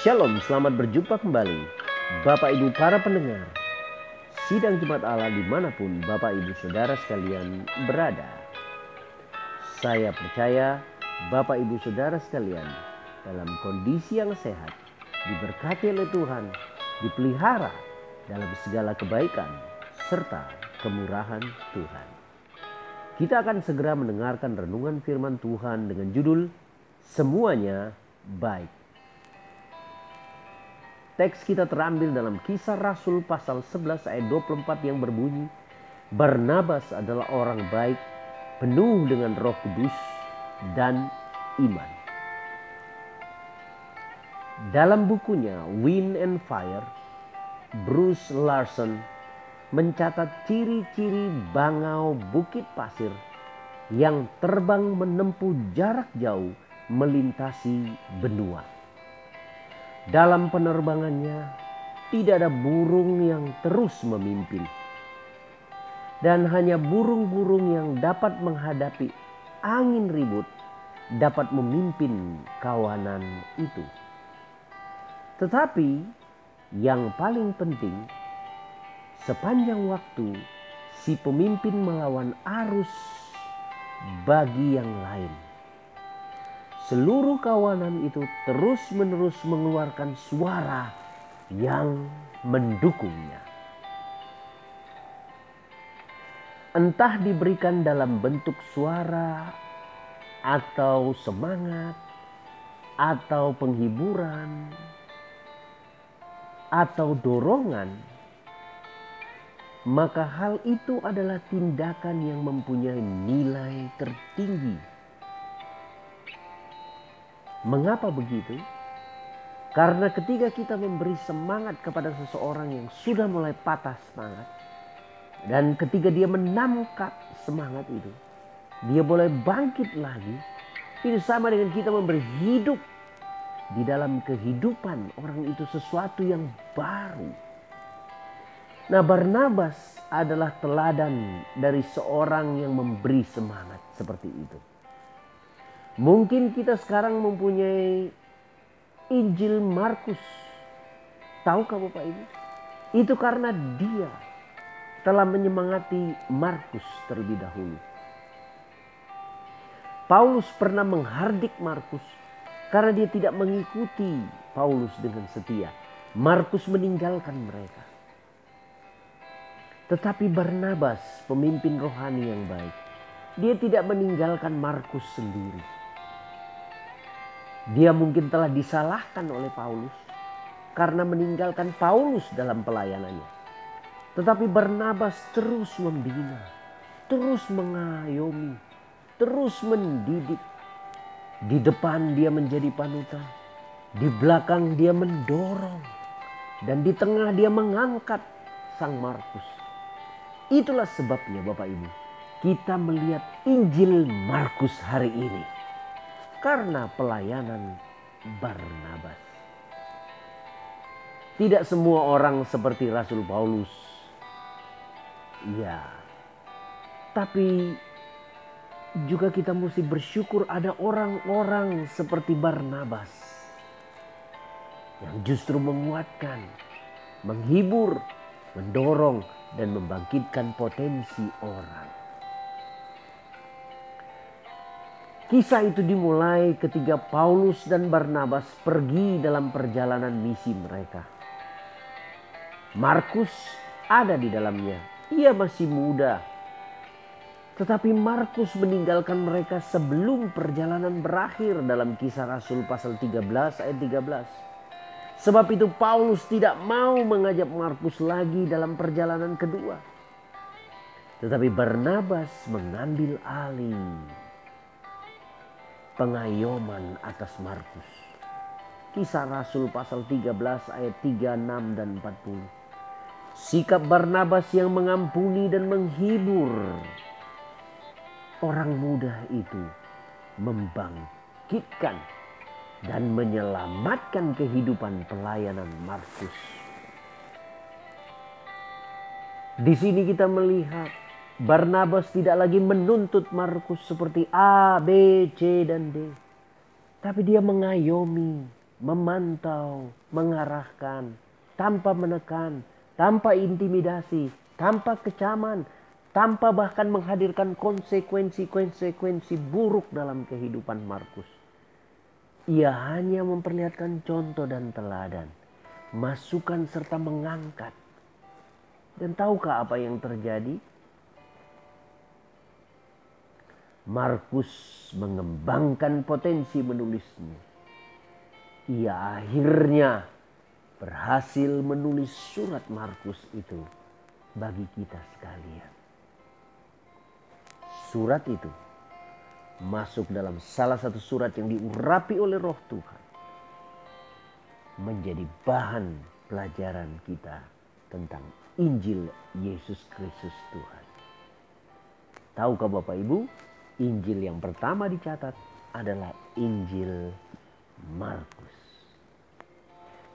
Shalom, selamat berjumpa kembali. Bapak Ibu para pendengar, sidang Jumat Allah di mana pun Bapak Ibu Saudara sekalian berada. Saya percaya Bapak Ibu Saudara sekalian dalam kondisi yang sehat, diberkati oleh Tuhan, dipelihara dalam segala kebaikan, serta kemurahan Tuhan. Kita akan segera mendengarkan renungan firman Tuhan dengan judul Semuanya Baik. Teks kita terambil dalam kisah Rasul pasal 11 ayat 24 yang berbunyi, Barnabas adalah orang baik, penuh dengan roh kudus dan iman. Dalam bukunya Wind and Fire, Bruce Larson mencatat ciri-ciri bangau bukit pasir yang terbang menempuh jarak jauh melintasi benua. Dalam penerbangannya, tidak ada burung yang terus memimpin, dan hanya burung-burung yang dapat menghadapi angin ribut dapat memimpin kawanan itu. Tetapi yang paling penting, sepanjang waktu si pemimpin melawan arus bagi yang lain seluruh kawanan itu terus-menerus mengeluarkan suara yang mendukungnya. Entah diberikan dalam bentuk suara atau semangat atau penghiburan atau dorongan, maka hal itu adalah tindakan yang mempunyai nilai tertinggi Mengapa begitu? Karena ketika kita memberi semangat kepada seseorang yang sudah mulai patah semangat, dan ketika dia menangkap semangat itu, dia boleh bangkit lagi. Itu sama dengan kita memberi hidup di dalam kehidupan orang itu sesuatu yang baru. Nah, Barnabas adalah teladan dari seorang yang memberi semangat seperti itu. Mungkin kita sekarang mempunyai Injil Markus. Tahukah Bapak Ibu? Itu karena dia telah menyemangati Markus terlebih dahulu. Paulus pernah menghardik Markus karena dia tidak mengikuti Paulus dengan setia. Markus meninggalkan mereka. Tetapi Barnabas, pemimpin rohani yang baik, dia tidak meninggalkan Markus sendiri. Dia mungkin telah disalahkan oleh Paulus karena meninggalkan Paulus dalam pelayanannya. Tetapi Barnabas terus membina, terus mengayomi, terus mendidik. Di depan dia menjadi panutan, di belakang dia mendorong, dan di tengah dia mengangkat Sang Markus. Itulah sebabnya Bapak Ibu, kita melihat Injil Markus hari ini karena pelayanan Barnabas. Tidak semua orang seperti Rasul Paulus. Ya. Tapi juga kita mesti bersyukur ada orang-orang seperti Barnabas yang justru menguatkan, menghibur, mendorong dan membangkitkan potensi orang. Kisah itu dimulai ketika Paulus dan Barnabas pergi dalam perjalanan misi mereka. Markus ada di dalamnya. Ia masih muda. Tetapi Markus meninggalkan mereka sebelum perjalanan berakhir dalam kisah Rasul pasal 13 ayat 13. Sebab itu Paulus tidak mau mengajak Markus lagi dalam perjalanan kedua. Tetapi Barnabas mengambil alih pengayoman atas Markus. Kisah Rasul pasal 13 ayat 36 dan 40. Sikap Barnabas yang mengampuni dan menghibur orang muda itu membangkitkan dan menyelamatkan kehidupan pelayanan Markus. Di sini kita melihat Barnabas tidak lagi menuntut Markus seperti A, B, C, dan D. Tapi dia mengayomi, memantau, mengarahkan, tanpa menekan, tanpa intimidasi, tanpa kecaman, tanpa bahkan menghadirkan konsekuensi-konsekuensi buruk dalam kehidupan Markus. Ia hanya memperlihatkan contoh dan teladan, masukan serta mengangkat. Dan tahukah apa yang terjadi? Markus mengembangkan potensi menulisnya. Ia akhirnya berhasil menulis surat Markus itu bagi kita sekalian. Surat itu masuk dalam salah satu surat yang diurapi oleh Roh Tuhan, menjadi bahan pelajaran kita tentang Injil Yesus Kristus Tuhan. Tahukah Bapak Ibu, Injil yang pertama dicatat adalah Injil Markus.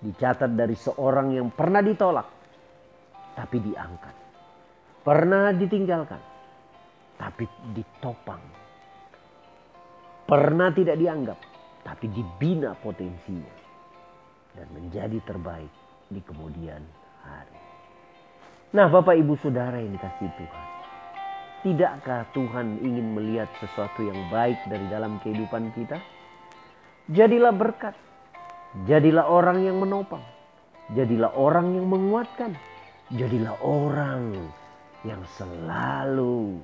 Dicatat dari seorang yang pernah ditolak, tapi diangkat. Pernah ditinggalkan, tapi ditopang. Pernah tidak dianggap, tapi dibina potensinya. Dan menjadi terbaik di kemudian hari. Nah Bapak Ibu Saudara yang dikasih Tuhan. Tidakkah Tuhan ingin melihat sesuatu yang baik dari dalam kehidupan kita? Jadilah berkat. Jadilah orang yang menopang. Jadilah orang yang menguatkan. Jadilah orang yang selalu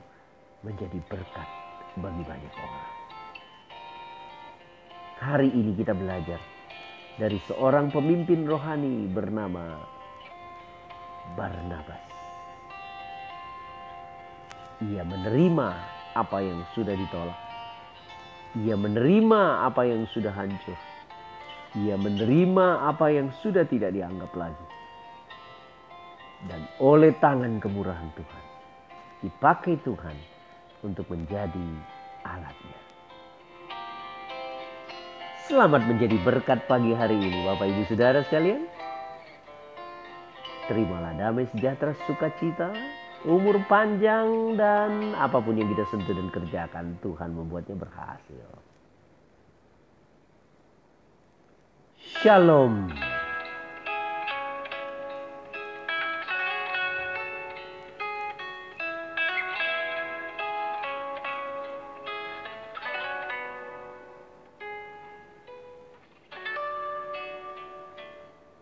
menjadi berkat bagi banyak orang. Hari ini kita belajar dari seorang pemimpin rohani bernama Barnabas. Ia menerima apa yang sudah ditolak. Ia menerima apa yang sudah hancur. Ia menerima apa yang sudah tidak dianggap lagi. Dan oleh tangan kemurahan Tuhan, dipakai Tuhan untuk menjadi alatnya. Selamat menjadi berkat pagi hari ini Bapak Ibu Saudara sekalian. Terimalah damai sejahtera sukacita umur panjang dan apa pun yang kita sentuh dan kerjakan Tuhan membuatnya berhasil. Shalom.